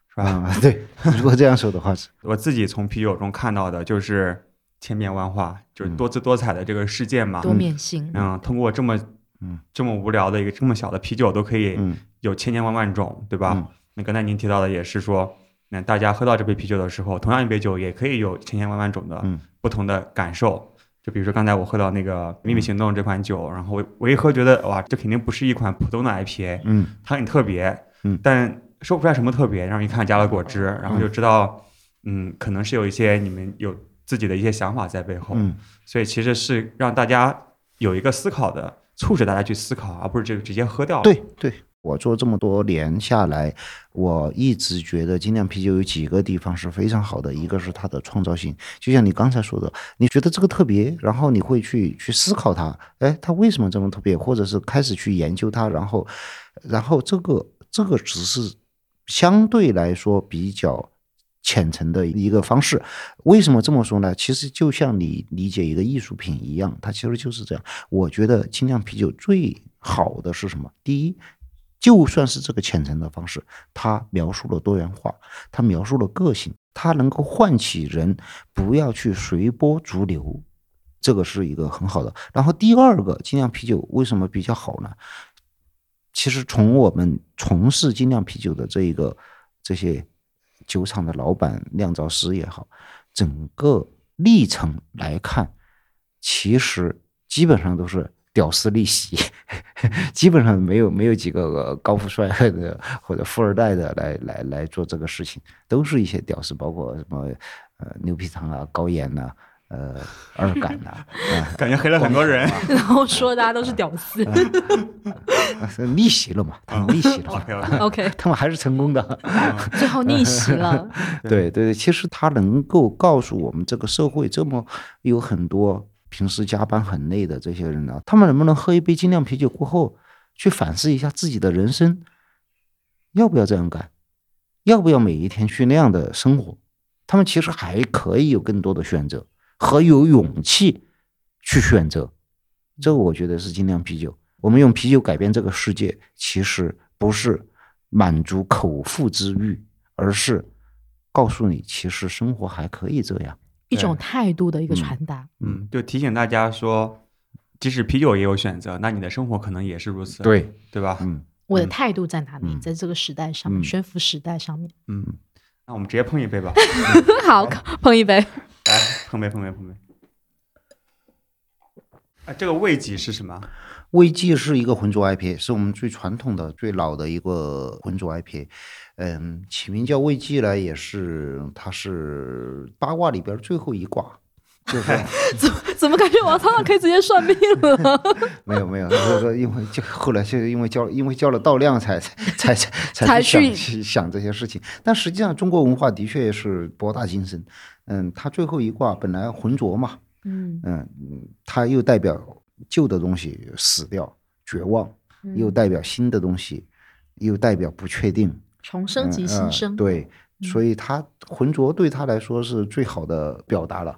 是吧？啊、对，如果这样说的话是，我自己从啤酒中看到的就是千变万化，就是多姿多彩的这个世界嘛。多面性。嗯，通过这么嗯这么无聊的一个这么小的啤酒都可以嗯有千千万万种，对吧？嗯那刚才您提到的也是说，那大家喝到这杯啤酒的时候，同样一杯酒也可以有千千万万种的嗯不同的感受。就比如说刚才我喝到那个《秘密行动》这款酒，然后我我一喝觉得哇，这肯定不是一款普通的 IPA，嗯它很特别，嗯但说不出来什么特别，然后一看加了果汁，然后就知道，嗯，可能是有一些你们有自己的一些想法在背后，嗯所以其实是让大家有一个思考的，促使大家去思考，而不是这个直接喝掉。，对对。我做这么多年下来，我一直觉得精酿啤酒有几个地方是非常好的，一个是它的创造性，就像你刚才说的，你觉得这个特别，然后你会去去思考它，哎，它为什么这么特别，或者是开始去研究它，然后，然后这个这个只是相对来说比较浅层的一个方式。为什么这么说呢？其实就像你理解一个艺术品一样，它其实就是这样。我觉得精酿啤酒最好的是什么？第一，就算是这个浅层的方式，它描述了多元化，它描述了个性，它能够唤起人不要去随波逐流，这个是一个很好的。然后第二个，精酿啤酒为什么比较好呢？其实从我们从事精酿啤酒的这一个这些酒厂的老板、酿造师也好，整个历程来看，其实基本上都是屌丝逆袭，基本上没有没有几个呃高富帅的或者富二代的来来来做这个事情，都是一些屌丝，包括什么呃牛皮糖啊、高盐呐、呃二杆呐、啊，感觉黑了很多人。然后说大家都是屌丝。啊逆袭了嘛，他们逆袭了嘛，OK 他们还是成功的。最后逆袭了。对对对，其实他能够告诉我们，这个社会这么有很多平时加班很累的这些人呢、他们能不能喝一杯精酿啤酒过后，去反思一下自己的人生，要不要这样干？要不要每一天去那样的生活？他们其实还可以有更多的选择和有勇气去选择。这个我觉得是精酿啤酒。我们用啤酒改变这个世界，其实不是满足口腹之欲，而是告诉你，其实生活还可以这样。一种态度的一个传达。嗯，就提醒大家说，即使啤酒也有选择，那你的生活可能也是如此，对，对吧？嗯，我的态度在哪里？嗯在这个时代上面，嗯悬浮时代上面。嗯，那我们直接碰一杯吧，好，碰一杯。来碰杯碰杯碰杯。啊，这个味极是什么？威记是一个浑浊 IPA，是我们最传统的、最老的一个浑浊 IPA。嗯，起名叫魏记呢，也是它是八卦里边最后一卦，就是 怎么感觉王苍苍可以直接算命了？没有没有，就是说因为就后来就是因为交因为交了道量才才才才才去去想想这些事情。但实际上中国文化的确是博大精深。嗯，它最后一卦本来浑浊嘛，嗯嗯，嗯它又代表旧的东西死掉、绝望，又代表新的东西，又代表不确定。重生及嗯呃新生，对，所以他浑浊对他来说是最好的表达了。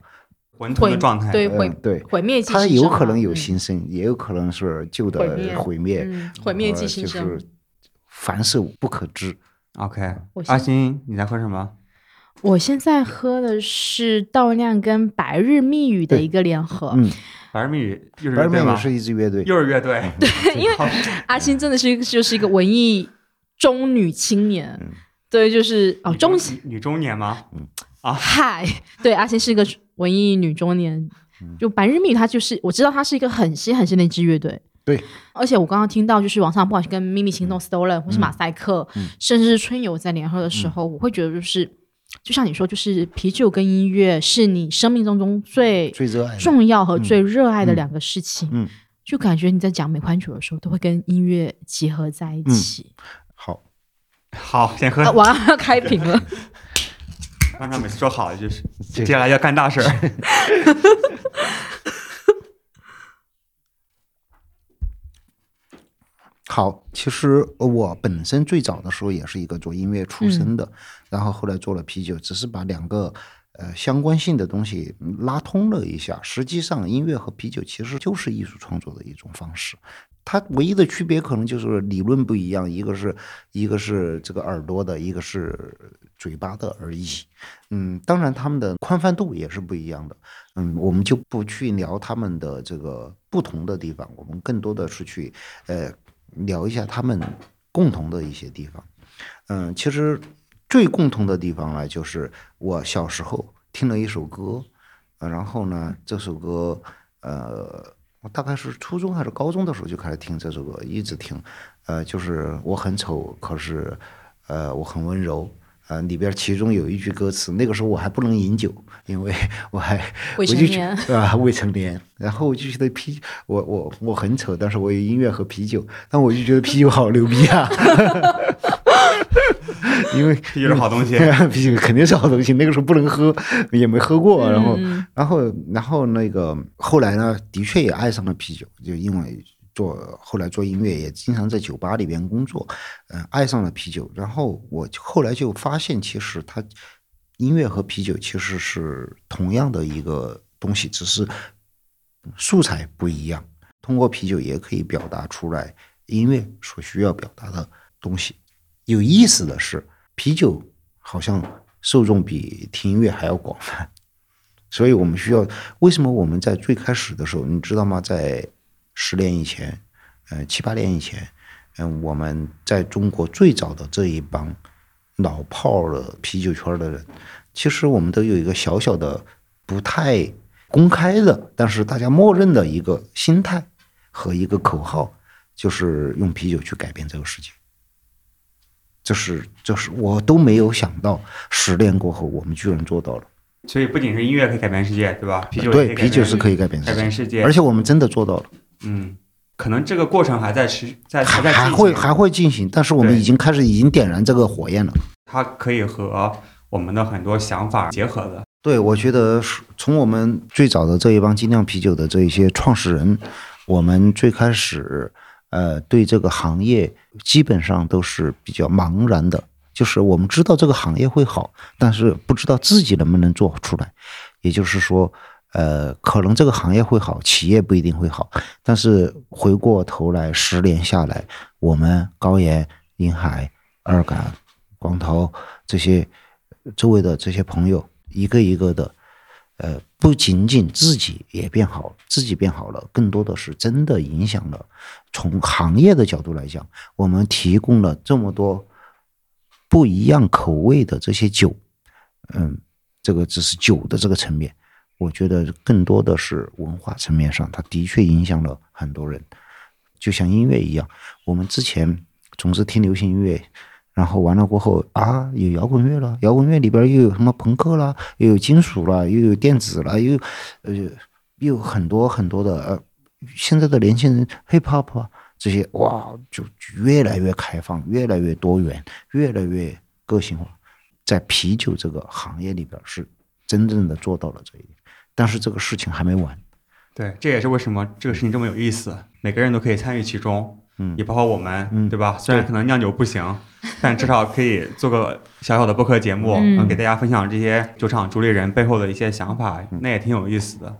混沌的状态。对毁嗯对毁灭即它新生嘛有可能有嗯新生，也有可能是旧的毁灭毁灭，嗯毁灭即生就是凡事不可知。OK，阿先星，你在喝什么？我现在喝的是稻酿跟白日密语的一个联合，嗯，白日密语又是白日梦乐队吗？是一支乐队，又是乐队。对因为阿星真的是一个就是一个文艺中女青年，嗯。对，就是哦中女女中年吗？啊。嗨，对，阿星是一个文艺女中年。就白日密语，它就是我知道它是一个很新很新的一支乐队，对，而且我刚刚听到就是网上不管是跟秘密行动 Stolen 或是马赛克，嗯。甚至是春游在联合的时候，我会觉得就是就像你说，就是啤酒跟音乐是你生命当中最最热爱重要和最热爱的两个事情。嗯就感觉你在讲美款酒的时候，都会跟音乐结合在一起。好，好，先喝啊，。我要要开瓶了，刚才每次说好的就是，接下来要干大事儿。好，其实我本身最早的时候也是一个做音乐出身的，然后后来做了啤酒，只是把两个呃相关性的东西拉通了一下。实际上，音乐和啤酒其实就是艺术创作的一种方式。它唯一的区别可能就是理论不一样，一个是一个是这个耳朵的，一个是嘴巴的而已。嗯，当然他们的宽泛度也是不一样的。嗯，我们就不去聊他们的这个不同的地方，我们更多的是去呃聊一下他们共同的一些地方。嗯，其实最共同的地方呢，就是我小时候听了一首歌，然后呢，这首歌呃，我大概是初中还是高中的时候就开始听这首歌，一直听，呃，就是我很丑，可是呃我很温柔。呃，里边其中有一句歌词，那个时候我还不能饮酒，因为 我还未我就觉成年 啊，未成年。然后我就觉得啤，我我我很丑，但是我有音乐和啤酒，但我就觉得啤酒好牛逼啊，因为啤酒是好东西啤酒肯定是好东西。那个时候不能喝，也没喝过，然后嗯然后然后那个后来呢，的确也爱上了啤酒，就因为做后来做音乐也经常在酒吧里边工作，嗯、爱上了啤酒。然后我后来就发现，其实它音乐和啤酒其实是同样的一个东西，只是素材不一样。通过啤酒也可以表达出来音乐所需要表达的东西。有意思的是，啤酒好像受众比听音乐还要广泛，所以我们需要。为什么我们在最开始的时候，你知道吗？在十年以前，呃，七八年以前，嗯、我们在中国最早的这一帮老炮儿的啤酒圈的人，其实我们都有一个小小的、不太公开的，但是大家默认的一个心态和一个口号，就是用啤酒去改变这个世界。就是，就是我都没有想到，十年过后我们居然做到了。所以不仅是音乐可以改变世界，对吧？啤酒对，啤酒是可以改变改世界，变世界，而且我们真的做到了，嗯，可能这个过程还在持，在还还在进行还会还会进行，但是我们已经开始已经点燃这个火焰了。它可以和我们的很多想法结合的。对，我觉得是从我们最早的这一帮精酿啤酒的这一些创始人，我们最开始呃对这个行业基本上都是比较茫然的，就是我们知道这个行业会好，但是不知道自己能不能做出来。也就是说，呃，可能这个行业会好，企业不一定会好，但是回过头来十年下来，我们高岩、银海、二杆、光头这些周围的这些朋友，一个一个的，呃，不仅仅自己也变好，自己变好了，更多的是真的影响了。从行业的角度来讲，我们提供了这么多不一样口味的这些酒，嗯，这个只是酒的这个层面，我觉得更多的是文化层面上，它的确影响了很多人。就像音乐一样，我们之前总是听流行音乐，然后完了过后啊，有摇滚乐了，摇滚乐里边又有什么朋克啦，又有金属啦，又有电子啦，又呃又有很多很多的呃，现在的年轻人 hip hop 啊这些哇，就越来越开放，越来越多元，越来越个性化。在啤酒这个行业里边是真正的做到了这一点，但是这个事情还没完。对，这也是为什么这个事情这么有意思，每个人都可以参与其中，嗯也包括我们，嗯对吧？虽然可能酿酒不行，但至少可以做个小小的播客节目，嗯嗯，给大家分享这些酒厂主理人背后的一些想法，嗯那也挺有意思的。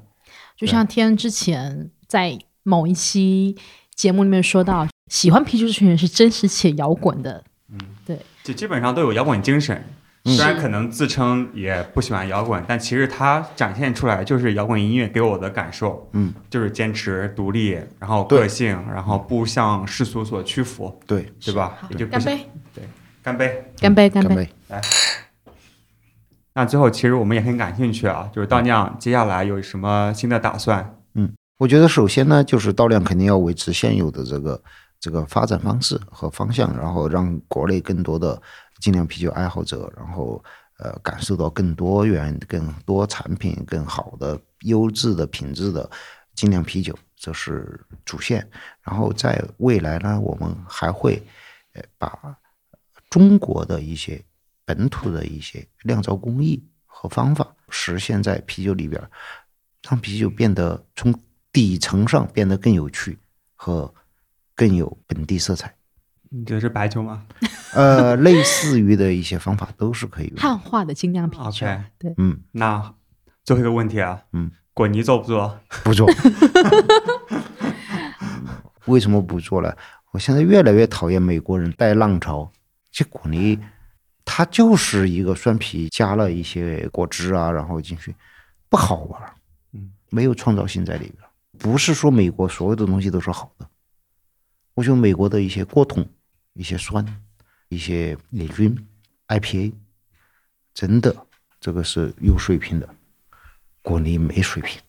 就像天之前在某一期节目里面说到，喜欢啤酒这群人是真实且摇滚的。嗯，对就基本上都有摇滚精神，嗯虽然可能自称也不喜欢摇滚，但其实它展现出来就是摇滚音乐给我的感受，嗯，就是坚持、独立，然后个性，然后不向世俗所屈服，对，对吧？也就干杯！对干杯。干杯！干杯！干杯！那最后，其实我们也很感兴趣啊，就是倒酿接下来有什么新的打算？嗯我觉得首先呢，就是倒量肯定要维持现有的这个这个发展方式和方向，然后让国内更多的精酿啤酒爱好者，然后呃感受到更多元、更多产品、更好的优质的品质的精酿啤酒，这是主线。然后在未来呢，我们还会呃把中国的一些本土的一些酿造工艺和方法实现在啤酒里边，让啤酒变得从底层上变得更有趣和更有本地色彩。你觉得是白酒吗 呃，类似于的一些方法都是可以用的。汉化的精酿啤酒嗯，那最后一个问题啊，嗯，果泥做不做？不做。为什么不做了？我现在越来越讨厌美国人带浪潮。这果泥，它就是一个酸啤加了一些果汁啊，然后进去，不好玩儿。嗯，没有创造性在里边儿。不是说美国所有的东西都是好的，我觉得美国的一些过桶、一些酸、一些霉菌 IPA，真的这个是有水平的，果泥没水平，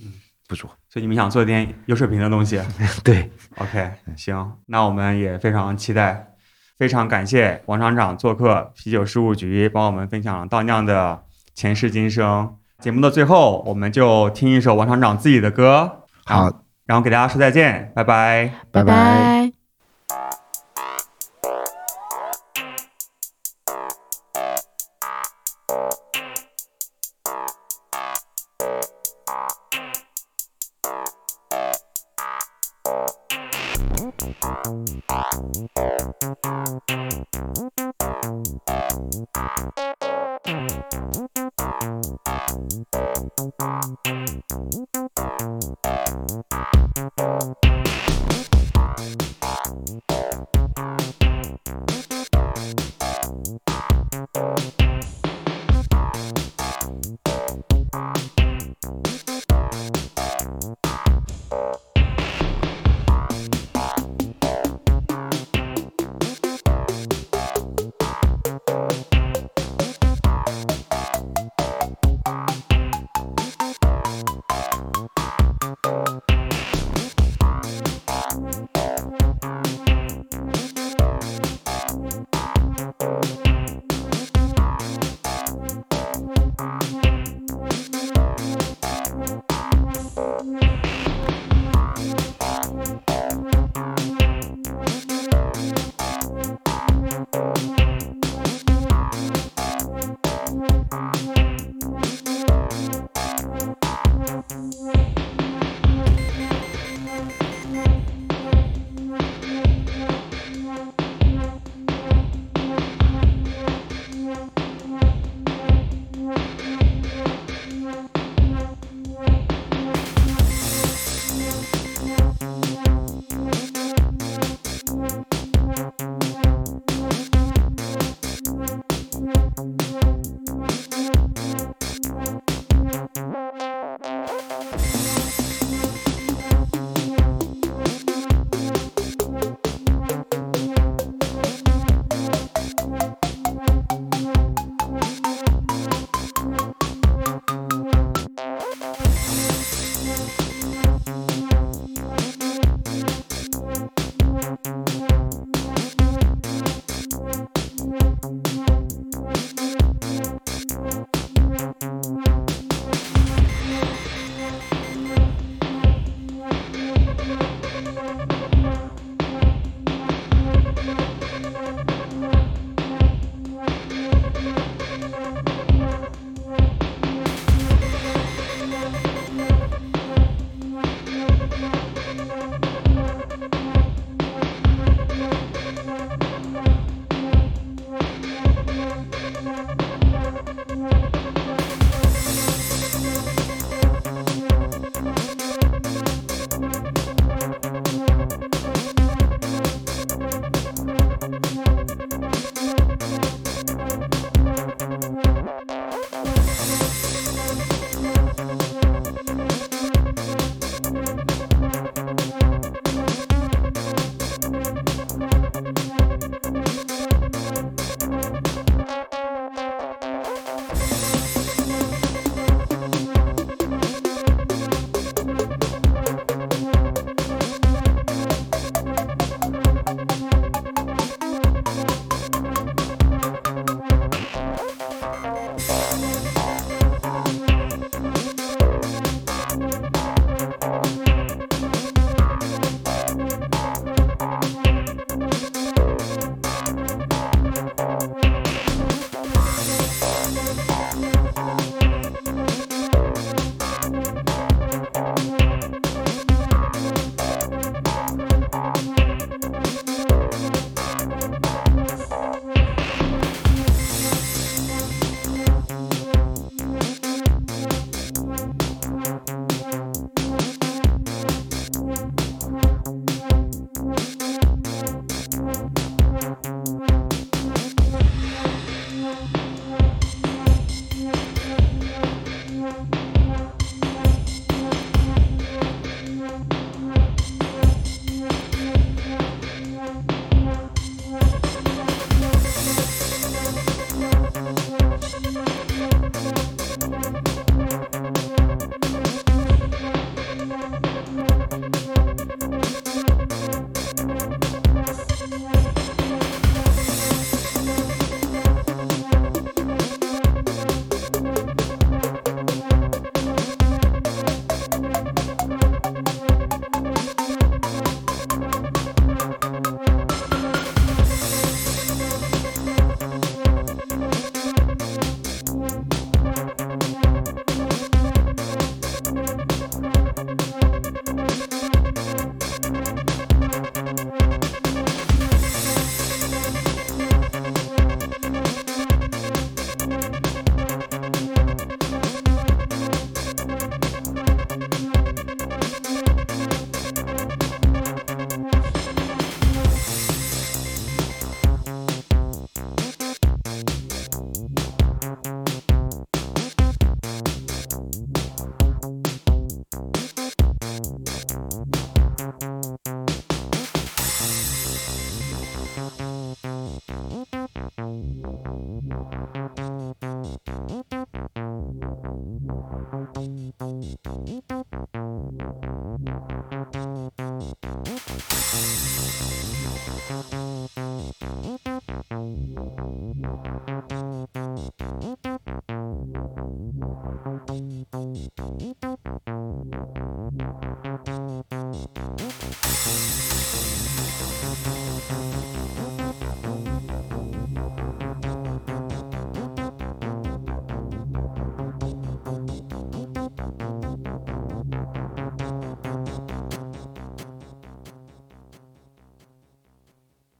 嗯不做。所以你们想做点有水平的东西 对，？OK，行，那我们也非常期待，非常感谢王厂长做客啤酒事务局，帮我们分享了倒酿的前世今生。节目的最后，我们就听一首王厂长自己的歌，好，然后给大家说再见，拜拜。拜拜。拜。